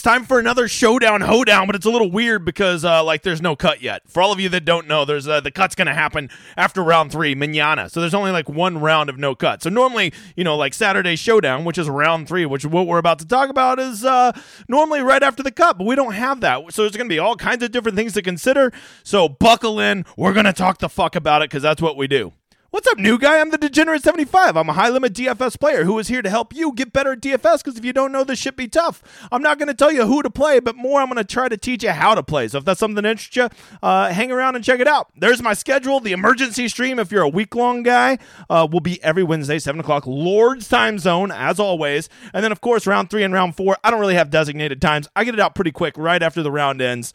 It's time for another showdown hoedown, but it's a little weird because uh, like there's no cut yet. For all of you that don't know, there's uh, the cut's gonna happen after round three, manana. So there's only like one round of no cut. So normally, you know, like Saturday showdown, which is round three, which what we're about to talk about, is uh, normally right after the cut, but we don't have that. So there's gonna be all kinds of different things to consider. So buckle in. We're gonna talk the fuck about it because that's what we do. What's up, new guy? I'm the Degenerate 75. I'm a high limit DFS player who is here to help you get better at DFS because if you don't know, this shit be tough. I'm not going to tell you who to play, but more, I'm going to try to teach you how to play. So if that's something that interests you, uh, hang around and check it out. There's my schedule. The emergency stream, if you're a week long guy, uh, will be every Wednesday, 7 o'clock, Lord's time zone, as always. And then, of course, round three and round four, I don't really have designated times. I get it out pretty quick right after the round ends.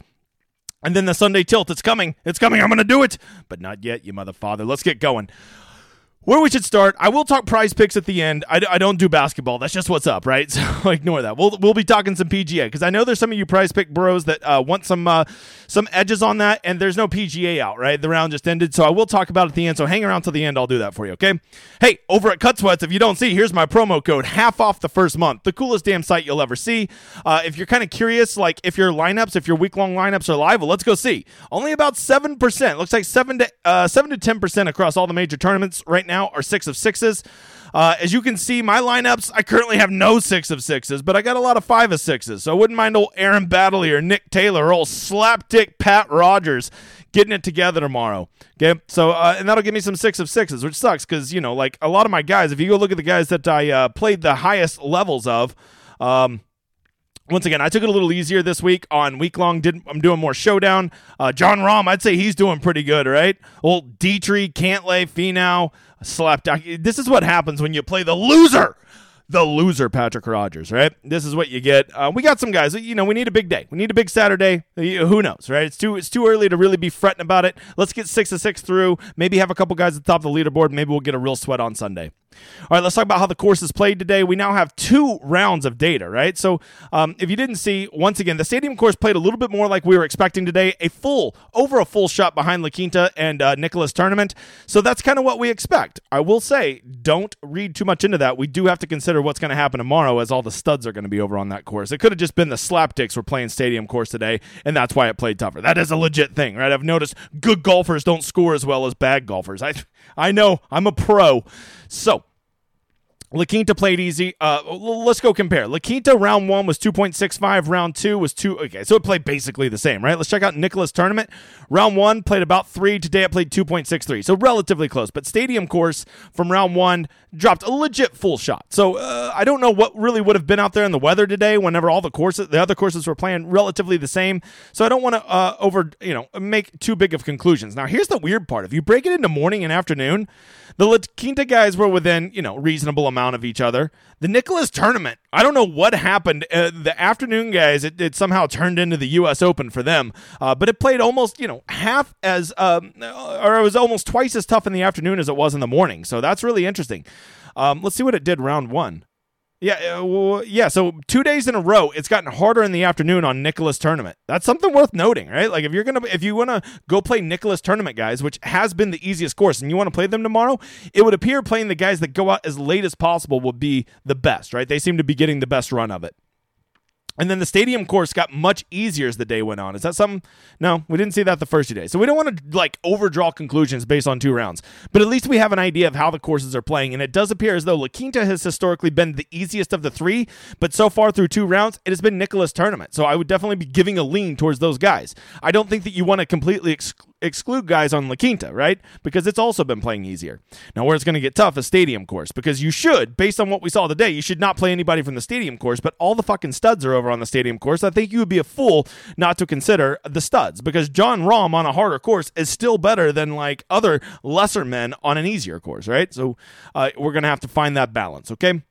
And then the Sunday tilt, it's coming. It's coming. I'm going to do it. But not yet, you mother father. Let's get going. Where we should start, I will talk prize picks at the end. I, I don't do basketball. That's just what's up, right? So ignore that. We'll, we'll be talking some PGA because I know there's some of you prize pick bros that uh, want some uh, some edges on that, and there's no PGA out, right? The round just ended, so I will talk about it at the end. So hang around till the end. I'll do that for you, okay? Hey, over at Cut Sweats, if you don't see, here's my promo code: half off the first month. The coolest damn site you'll ever see. Uh, if you're kind of curious, like if your lineups, if your week long lineups are live, well, let's go see. Only about seven percent. Looks like seven to uh, seven to ten percent across all the major tournaments right now are six of sixes. Uh, as you can see, my lineups, I currently have no six of sixes, but I got a lot of five of sixes. So I wouldn't mind old Aaron Baddeley or Nick Taylor or old slapdick Pat Rodgers getting it together tomorrow. Okay. So, uh, and that'll give me some six of sixes, which sucks because, you know, like a lot of my guys, if you go look at the guys that I uh, played the highest levels of, um, once again, I took it a little easier this week on week long. Did I'm doing more showdown. Uh, Jon Rahm, I'd say he's doing pretty good, right? Old Dietrich, Cantlay, Finau, slapped. This is what happens when you play the loser the loser Patrick Rodgers, right? This is what you get. Uh, we got some guys. You know, we need a big day. We need a big Saturday. Who knows, right? It's too it's too early to really be fretting about it. Let's get six to six through. Maybe have a couple guys at the top of the leaderboard. Maybe we'll get a real sweat on Sunday. All right, let's talk about how the course is played today. We now have two rounds of data, right? So, um, if you didn't see, once again, the stadium course played a little bit more like we were expecting today. A full, over a full shot behind La Quinta and uh, Nicklaus tournament. So that's kind of what we expect. I will say, don't read too much into that. We do have to consider what's going to happen tomorrow, as all the studs are going to be over on that course. It could have just been the slapdicks were playing stadium course today, and that's why it played tougher. That is a legit thing, right? I've noticed good golfers don't score as well as bad golfers. I, I know. I'm a pro. So La Quinta played easy. Uh, let's go compare. La Quinta round one was 2.65. Round two was two. Okay, so it played basically the same, right? Let's check out Nicklaus tournament. Round one played about three. Today it played 2.63. So relatively close. But stadium course from round one dropped a legit full shot. So uh, I don't know what really would have been out there in the weather today whenever all the courses, the other courses were playing relatively the same. So I don't want to uh, over, you know, make too big of conclusions. Now, here's the weird part. If you break it into morning and afternoon, the La Quinta guys were within, you know, reasonable amount of each other. The Nicklaus tournament, I don't know what happened. Uh, the afternoon guys, it, it, somehow turned into the U.S. Open for them, uh, but it played almost, you know, half as, um, or it was almost twice as tough in the afternoon as it was in the morning. So that's really interesting. Um, let's see what it did round one. Yeah, uh, well, yeah. So two days in a row, it's gotten harder in the afternoon on Nicklaus tournament. That's something worth noting, right? Like if you're gonna, if you want to go play Nicklaus tournament guys, which has been the easiest course, and you want to play them tomorrow, it would appear playing the guys that go out as late as possible would be the best, right? They seem to be getting the best run of it. And then the stadium course got much easier as the day went on. Is that something? No, we didn't see that the first two days. So we don't want to like overdraw conclusions based on two rounds. But at least we have an idea of how the courses are playing. And it does appear as though La Quinta has historically been the easiest of the three. But so far through two rounds, it has been Nicklaus tournament. So I would definitely be giving a lean towards those guys. I don't think that you want to completely exclude exclude guys on La Quinta, right? Because it's also been playing easier. Now, where it's going to get tough is stadium course, because you should, based on what we saw today, you should not play anybody from the stadium course, but all the fucking studs are over on the stadium course. I think you would be a fool not to consider the studs, because Jon Rahm on a harder course is still better than like other lesser men on an easier course, right? So uh, we're going to have to find that balance, okay?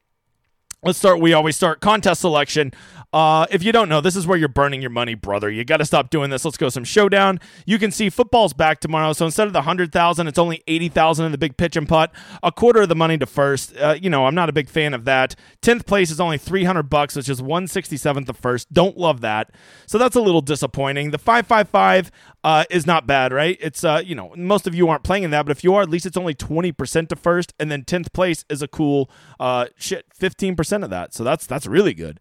Let's start. We always start contest selection. Uh, if you don't know, this is where you're burning your money, brother. You got to stop doing this. Let's go some showdown. You can see football's back tomorrow, so instead of the hundred thousand, it's only eighty thousand in the big pitch and putt. A quarter of the money to first. Uh, you know, I'm not a big fan of that. Tenth place is only three hundred bucks, which is one sixty seventh of first. Don't love that. So that's a little disappointing. The five five five uh, is not bad, right? It's uh, you know, most of you aren't playing in that, but if you are, at least it's only twenty percent to first, and then tenth place is a cool uh, shit fifteen percent of that. So that's that's really good.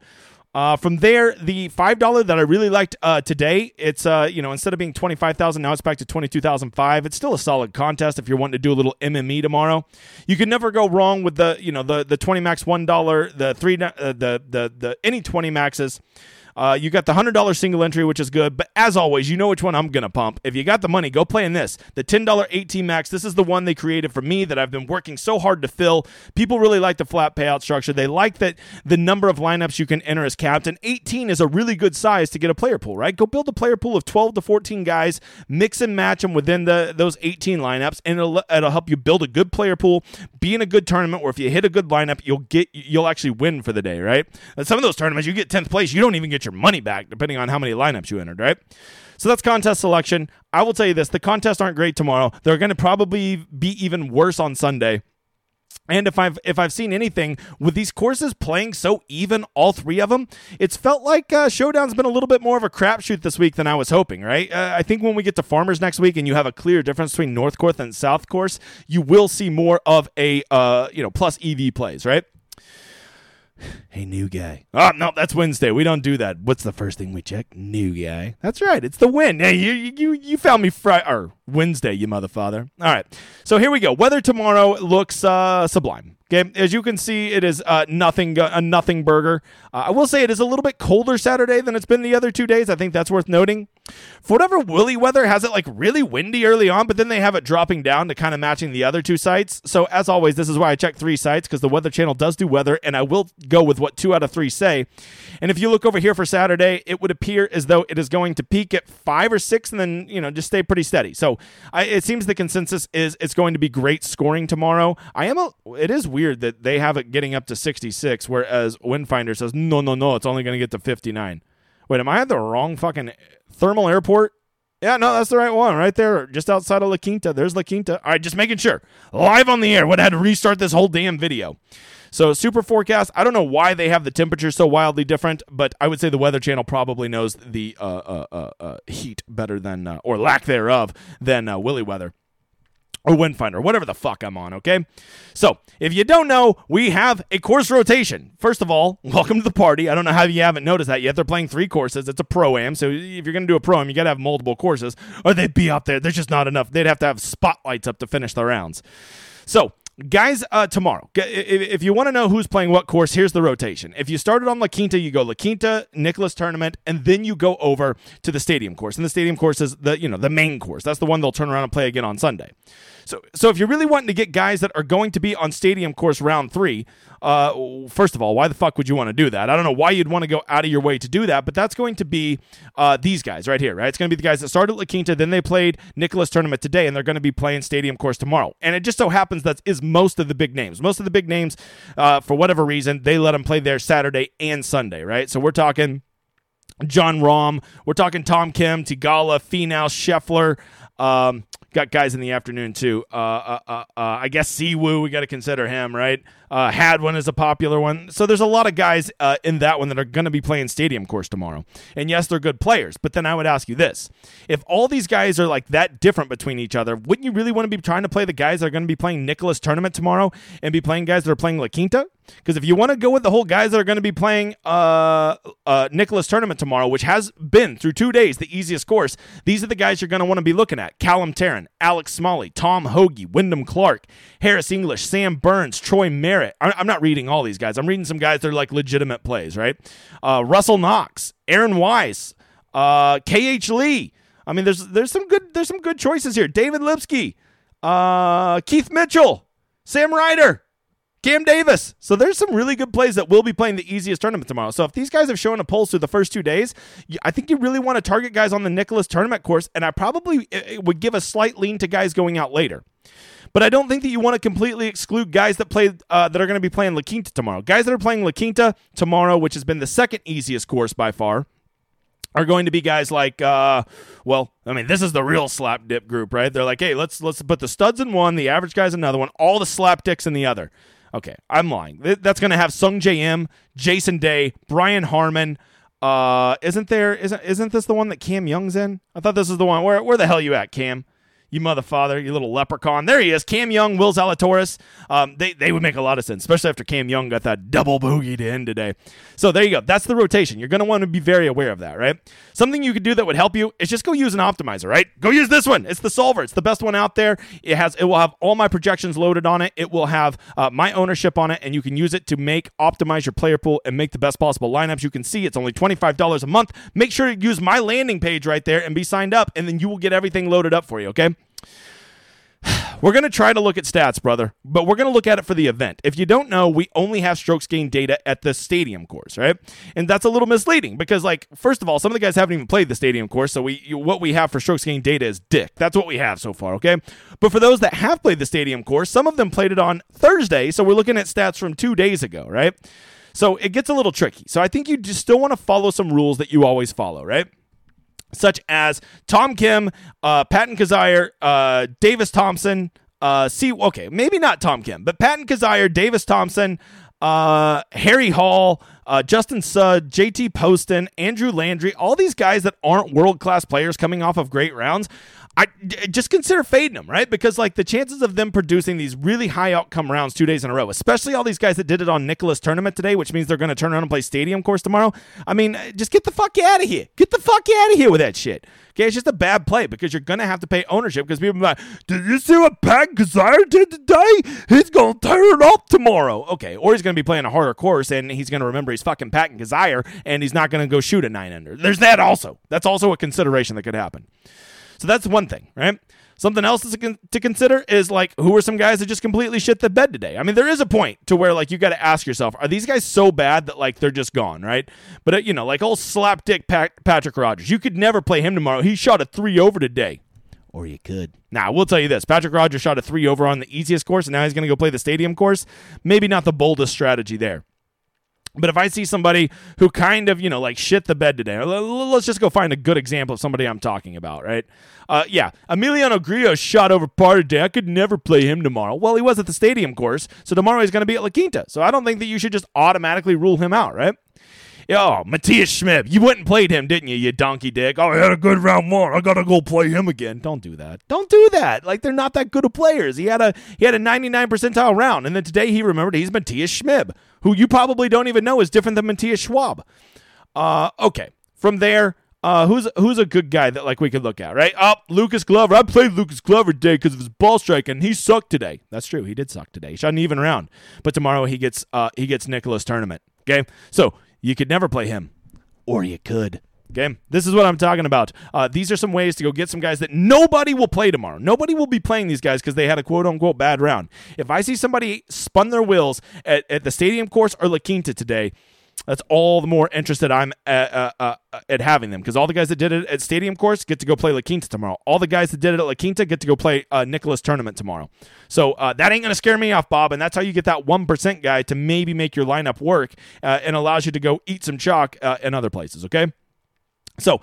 Uh, from there, the five dollar that I really liked uh, today, it's uh, you know instead of being twenty five thousand, now it's back to twenty two thousand five. It's still a solid contest if you're wanting to do a little MME tomorrow. You can never go wrong with the you know the the twenty max one dollar, the three uh, the the the any twenty maxes. Uh, you got the hundred dollar single entry, which is good. But as always, you know which one I'm gonna pump. If you got the money, go play in this. The ten dollar 18 max. This is the one they created for me that I've been working so hard to fill. People really like the flat payout structure. They like that the number of lineups you can enter as captain. 18 is a really good size to get a player pool. Right? Go build a player pool of 12 to 14 guys. Mix and match them within the those 18 lineups, and it'll, it'll help you build a good player pool. Be in a good tournament where if you hit a good lineup, you'll get you'll actually win for the day. Right? And some of those tournaments, you get 10th place, you don't even get your money back depending on how many lineups you entered, right? So that's contest selection. I will tell you this the contests aren't great tomorrow. They're going to probably be even worse on Sunday. And if I've if I've seen anything with these courses playing so even, all three of them, it's felt like uh, Showdown's been a little bit more of a crapshoot this week than I was hoping. Right? Uh, I think when we get to Farmers next week and you have a clear difference between North Course and South Course, you will see more of a uh, you know plus EV plays. Right? Hey, new guy. Oh, no, that's Wednesday. We don't do that. What's the first thing we check? New guy. That's right. It's the win. Hey, you you you found me Friday or Wednesday, you motherfather. All right. So here we go. Weather tomorrow looks uh, sublime. Okay, as you can see, it is uh, nothing a nothing burger. Uh, I will say it is a little bit colder Saturday than it's been the other two days. I think that's worth noting. For whatever Willy Weather has it like really windy early on, but then they have it dropping down to kind of matching the other two sites. So as always, this is why I check three sites because the Weather Channel does do weather, and I will go with what two out of three say. And if you look over here for Saturday, it would appear as though it is going to peak at five or six, and then you know just stay pretty steady. So I, it seems the consensus is it's going to be great scoring tomorrow. I am a. It is weird that they have it getting up to sixty six, whereas Windfinder says no, no, no, it's only going to get to fifty nine. Wait, am I at the wrong fucking Thermal Airport? Yeah, no, that's the right one right there, just outside of La Quinta. There's La Quinta. All right, just making sure. Live on the air. Would have had to restart this whole damn video. So, super forecast. I don't know why they have the temperature so wildly different, but I would say the Weather Channel probably knows the uh, uh, uh, uh heat better than, uh, or lack thereof, than uh, Willy Weather or Windfinder, whatever the fuck I'm on, okay? So, if you don't know, we have a course rotation. First of all, welcome to the party. I don't know how you haven't noticed that yet. They're playing three courses. It's a pro am, so if you're going to do a pro am, you got to have multiple courses, or they'd be up there. There's just not enough. They'd have to have spotlights up to finish the rounds. So, guys uh, tomorrow if you want to know who's playing what course here's the rotation if you started on la quinta you go la quinta Nicklaus tournament and then you go over to the stadium course and the stadium course is the you know the main course that's the one they'll turn around and play again on sunday so, so if you're really wanting to get guys that are going to be on stadium course round three, uh, first of all, why the fuck would you want to do that? I don't know why you'd want to go out of your way to do that, but that's going to be uh, these guys right here, right? It's going to be the guys that started La Quinta, then they played Nicklaus tournament today, and they're going to be playing stadium course tomorrow. And it just so happens that is most of the big names. Most of the big names, uh, for whatever reason, they let them play there Saturday and Sunday, right? So we're talking. Jon Rahm. We're talking Tom Kim, Theegala, Finau, Scheffler. Um, got guys in the afternoon too. Uh, uh, uh, uh I guess Siwoo, we got to consider him, right? Uh, Hadwin is a popular one. So there's a lot of guys uh, in that one that are going to be playing stadium course tomorrow. And yes, they're good players. But then I would ask you this: if all these guys are like that different between each other, wouldn't you really want to be trying to play the guys that are going to be playing Nicklaus tournament tomorrow and be playing guys that are playing La Quinta? Because if you want to go with the whole guys that are going to be playing uh, uh, Nicklaus tournament tomorrow, which has been through two days the easiest course, these are the guys you're going to want to be looking at: Callum Tarren, Alex Smalley, Tom Hoge, Wyndham Clark, Harris English, Sam Burns, Troy Merritt. I'm not reading all these guys. I'm reading some guys that are like legitimate plays, right? Uh, Russell Knox, Aaron Wise, uh, KH Lee. I mean, there's there's some good there's some good choices here. David Lipsky, uh, Keith Mitchell, Sam Ryder. Cam Davis. So there's some really good plays that will be playing the easiest tournament tomorrow. So if these guys have shown a pulse through the first two days, I think you really want to target guys on the Nicklaus tournament course, and I probably would give a slight lean to guys going out later. But I don't think that you want to completely exclude guys that play uh, that are going to be playing La Quinta tomorrow. Guys that are playing La Quinta tomorrow, which has been the second easiest course by far, are going to be guys like uh, well i mean this is the real slap dip group right they're like hey let's let's put the studs in one the average guys another one all the slap dicks in the other Okay, I'm lying. That's going to have Sungjae Im, Jason Day, Brian Harman Uh, isn't there? Isn't isn't this the one that Cam Young's in? I thought this is the one. Where where the hell you at, Cam? You motherfather, you little leprechaun. There he is. Cam Young, Will Zalatoris. Um, they, they would make a lot of sense, especially after Cam Young got that double boogie to end today. So there you go. That's the rotation. You're going to want to be very aware of that, right? Something you could do that would help you is just go use an optimizer, right? Go use this one. It's the solver. It's the best one out there. It has it will have all my projections loaded on it. It will have uh, my ownership on it, and you can use it to make optimize your player pool and make the best possible lineups. You can see it's only $25 a month. Make sure to use my landing page right there and be signed up, and then you will get everything loaded up for you, okay? We're going to try to look at stats, brother, but we're going to look at it for the event. If you don't know, we only have strokes gained data at the stadium course, right? And that's a little misleading because, like, first of all, some of the guys haven't even played the stadium course, so we what we have for strokes gained data is dick. That's what we have so far, okay? But for those that have played the stadium course, some of them played it on Thursday, so we're looking at stats from two days ago, right? So it gets a little tricky. So I think you just still want to follow some rules that you always follow, right? Such as Tom Kim, uh, Patton Kizzire, uh, Davis Thompson. Uh, see, okay, maybe not Tom Kim, but Patton Kizzire, Davis Thompson, uh, Harry Hall, uh, Justin Suh, JT Poston, Andrew Landry, all these guys that aren't world class players coming off of great rounds. I just consider fading them, right? Because like the chances of them producing these really high outcome rounds two days in a row, especially all these guys that did it on Nicklaus tournament today, which means they're going to turn around and play stadium course tomorrow. I mean, uh, just get the fuck out of here. Get the fuck out of here with that shit. Okay, it's just a bad play because you're going to have to pay ownership because people like, did you see what Pat Kizzire did today? He's going to turn it up tomorrow. Okay, or he's going to be playing a harder course and he's going to remember he's fucking Pat Kizzire and he's not going to go shoot a nine under. There's that also. That's also a consideration that could happen. So that's one thing, right? Something else to consider is like, who are some guys that just completely shit the bed today? I mean, there is a point to where like you got to ask yourself, are these guys so bad that like they're just gone, right? But uh, you know, like old slapdick Pat- Patrick Rodgers, you could never play him tomorrow. He shot a three over today, or you could. Now, we'll tell you this: Patrick Rodgers shot a three over on the easiest course, and now he's going to go play the stadium course. Maybe not the boldest strategy there. But if I see somebody who kind of, you know, like shit the bed today, let's just go find a good example of somebody I'm talking about, right? Uh, yeah, Emiliano Grillo shot over part of day. I could never play him tomorrow. Well, he was at the stadium course, so tomorrow he's going to be at La Quinta. So I don't think that you should just automatically rule him out, right? Oh, Matthias Schmid. You went and played him, didn't you, you donkey dick? Oh, I had a good round one. I gotta go play him again. Don't do that. Don't do that. Like they're not that good of players. He had a he had a 99 percentile round, and then today he remembered he's Matthias Schmid, who you probably don't even know is different than Matthias Schwab. Uh, okay. From there, uh, who's who's a good guy that like we could look at, right? Oh, Lucas Glover. I played Lucas Glover today because of his ball strike, and He sucked today. That's true. He did suck today. He shot an even round, but tomorrow he gets uh he gets Nicklaus tournament. Okay, so you could never play him, or you could. Okay, this is what I'm talking about. Uh, these are some ways to go get some guys that nobody will play tomorrow. Nobody will be playing these guys because they had a quote unquote bad round. If I see somebody spun their wheels at, at the stadium course or La Quinta today, that's all the more interested I'm at, uh, uh, uh, at having them because all the guys that did it at Stadium Course get to go play La Quinta tomorrow. All the guys that did it at La Quinta get to go play uh, Nicklaus Tournament tomorrow. So uh, that ain't going to scare me off, Bob. And that's how you get that 1% guy to maybe make your lineup work uh, and allows you to go eat some chalk in other places, okay? So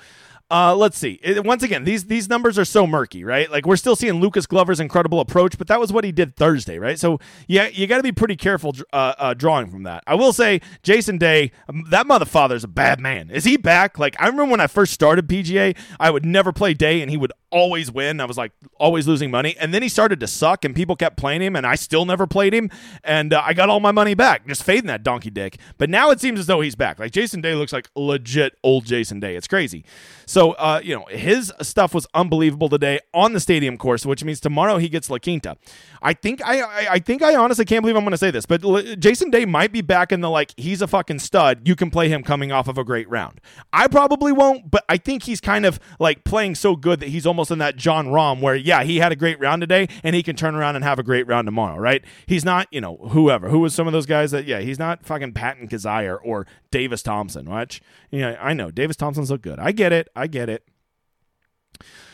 uh, let's see. It, once again, these these numbers are so murky, right? Like we're still seeing Lucas Glover's incredible approach, but that was what he did Thursday, right? So yeah, you got to be pretty careful uh, uh, drawing from that. I will say, Jason Day, um, that motherfather's a bad man. Is he back? Like I remember when I first started PGA, I would never play Day, and he would always win. I was like always losing money, and then he started to suck, and people kept playing him, and I still never played him, and uh, I got all my money back just fading that donkey dick. But now it seems as though he's back. Like Jason Day looks like legit old Jason Day. It's crazy. So, uh, you know, his stuff was unbelievable today on the stadium course, which means tomorrow he gets La Quinta. I think I, I, I think I honestly can't believe I'm going to say this, but Jason Day might be back in the like he's a fucking stud. You can play him coming off of a great round. I probably won't, but I think he's kind of like playing so good that he's almost in that Jon Rahm where yeah he had a great round today and he can turn around and have a great round tomorrow. Right? He's not you know whoever who was some of those guys that yeah he's not fucking Patton Kizzire or Davis Thompson. Which yeah I know Davis Thompson's look good. I get it. I get it.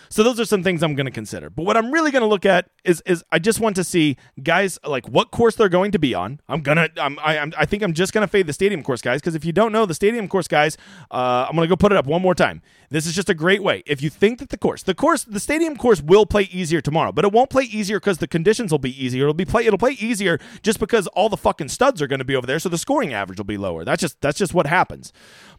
So those are some things I'm going to consider. But what I'm really going to look at is is I just want to see guys like what course they're going to be on. I'm gonna I'm, I, am I think I'm just gonna fade the stadium course guys because if you don't know the stadium course guys, uh, I'm gonna go put it up one more time. This is just a great way. If you think that the course, the course, the stadium course will play easier tomorrow, but it won't play easier because the conditions will be easier. It'll be play it'll play easier just because all the fucking studs are going to be over there, so the scoring average will be lower. That's just that's just what happens.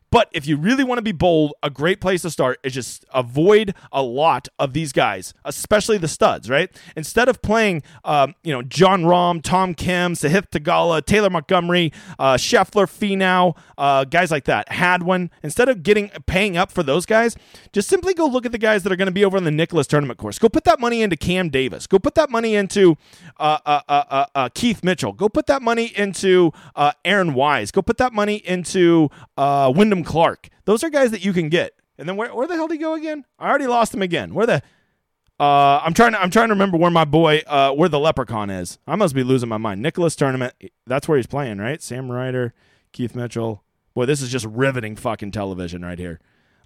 But if you really want to be bold, a great place to start is just avoid a lot of these guys, especially the studs, right? Instead of playing, um, you know, Jon Rahm, Tom Kim, Sahith Theegala, Taylor Montgomery, uh, Scheffler, Finau, uh, guys like that, Hadwin, instead of getting paying up for those guys, just simply go look at the guys that are going to be over on the Nicklaus tournament course. Go put that money into Cam Davis. Go put that money into uh, uh, uh, uh Keith Mitchell. Go put that money into Aaron Wise. Go put that money into Wyndham Clark. Those are guys that you can get. And then where, where the hell did he go again? I already lost him again. Where the uh, I'm trying to I'm trying to remember where my boy uh, where the leprechaun is. I must be losing my mind. Nicklaus tournament. That's where he's playing, right? Sam Ryder, Keith Mitchell. Boy, this is just riveting fucking television right here.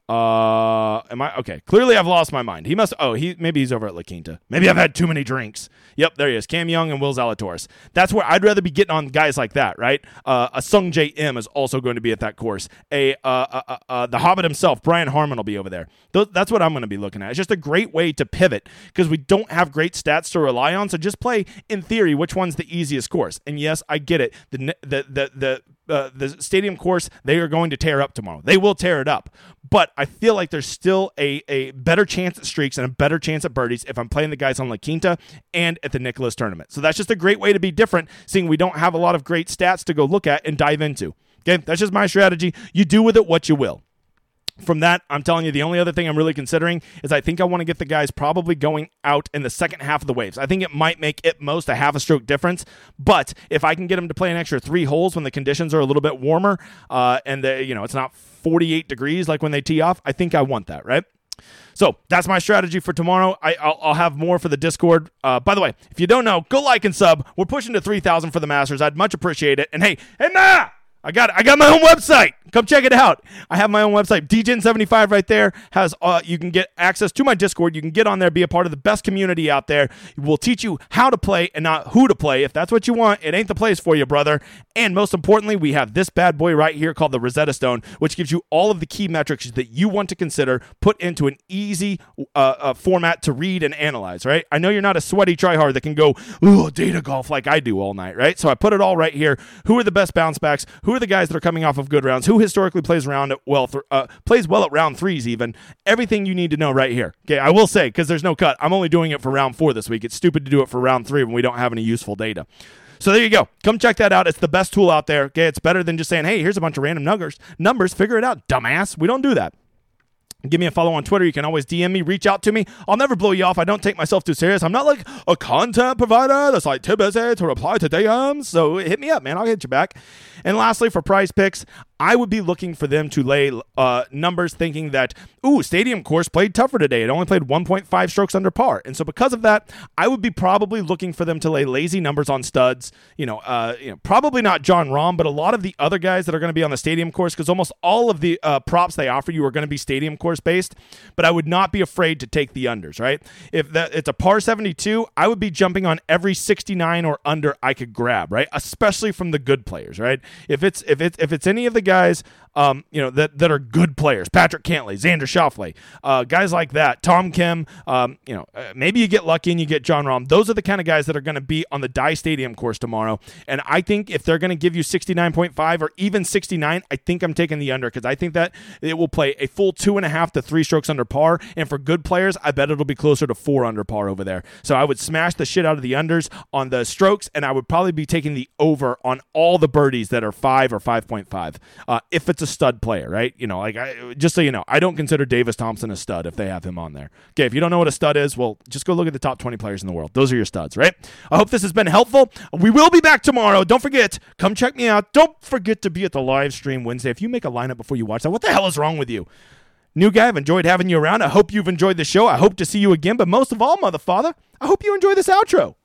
Uh, am I okay? Clearly, I've lost my mind. He must. Oh, he maybe he's over at La Quinta. Maybe I've had too many drinks. Yep, there he is. Cam Young and Will Zalatoris. That's where I'd rather be getting on guys like that, right? Uh, a Sungjae Im is also going to be at that course. A uh, uh, uh, uh the Hobbit himself, Brian Harman, will be over there. Th- that's what I'm going to be looking at. It's just a great way to pivot because we don't have great stats to rely on. So just play in theory which one's the easiest course. And yes, I get it. The the the the uh, the stadium course they are going to tear up tomorrow. They will tear it up. But I feel like there's still a, a better chance at streaks and a better chance at birdies if I'm playing the guys on La Quinta and at the Nicklaus tournament. So that's just a great way to be different, seeing we don't have a lot of great stats to go look at and dive into. Okay, that's just my strategy. You do with it what you will from that, I'm telling you, the only other thing I'm really considering is I think I want to get the guys probably going out in the second half of the waves. I think it might make it most a half a stroke difference, but if I can get them to play an extra three holes when the conditions are a little bit warmer uh, and the, you know it's not 48 degrees like when they tee off, I think I want that, right? So that's my strategy for tomorrow. I, will have more for the Discord. Uh, by the way, if you don't know, go like and sub. We're pushing to 3,000 for the Masters. I'd much appreciate it. And hey, hey, nah! I got I got my own website. Come check it out. I have my own website. Degen75 right there has uh, you can get access to my Discord. You can get on there, be a part of the best community out there. We'll teach you how to play and not who to play. If that's what you want, it ain't the place for you, brother. And most importantly, we have this bad boy right here called the Rosetta Stone, which gives you all of the key metrics that you want to consider put into an easy uh, uh, format to read and analyze. Right? I know you're not a sweaty tryhard that can go ooh data golf like I do all night. Right? So I put it all right here. Who are the best bounce backs? Who who are the guys that are coming off of good rounds? Who historically plays around at well, th- uh, plays well at round threes even? Everything you need to know right here. Okay, I will say because there's no cut. I'm only doing it for round four this week. It's stupid to do it for round three when we don't have any useful data. So there you go. Come check that out. It's the best tool out there. Okay, it's better than just saying, "Hey, here's a bunch of random numbers. Numbers, figure it out, dumbass." We don't do that. Give me a follow on Twitter. You can always DM me, reach out to me. I'll never blow you off. I don't take myself too serious. I'm not like a content provider that's like too busy to reply to DMs. So hit me up, man. I'll hit you back. And lastly, for prize picks, I would be looking for them to lay uh, numbers thinking that, ooh, Stadium Course played tougher today. It only played 1.5 strokes under par. And so because of that, I would be probably looking for them to lay lazy numbers on studs. You know, uh, you know probably not Jon Rahm, but a lot of the other guys that are going to be on the Stadium Course because almost all of the uh, props they offer you are going to be Stadium Course based. But I would not be afraid to take the unders, right? If that it's a par 72, I would be jumping on every 69 or under I could grab, right? Especially from the good players, right? If it's if it's if it's any of the guys um, you know, that, that are good players. Patrick Cantlay, Xander Schauffele, uh, guys like that. Tom Kim, um, you know, uh, maybe you get lucky and you get Jon Rahm. Those are the kind of guys that are going to be on the Dye Stadium course tomorrow. And I think if they're going to give you 69.5 or even 69, I think I'm taking the under because I think that it will play a full two and a half to three strokes under par. And for good players, I bet it'll be closer to four under par over there. So I would smash the shit out of the unders on the strokes, and I would probably be taking the over on all the birdies that are five or 5.5 uh, if it's a stud player, right? You know, like I, just so you know, I don't consider Davis Thompson a stud if they have him on there. Okay, if you don't know what a stud is, well, just go look at the top 20 players in the world. Those are your studs, right? I hope this has been helpful. We will be back tomorrow. Don't forget, come check me out. Don't forget to be at the live stream Wednesday. If you make a lineup before you watch that, what the hell is wrong with you? New guy, I've enjoyed having you around. I hope you've enjoyed the show. I hope to see you again. But most of all, mother father, I hope you enjoy this outro.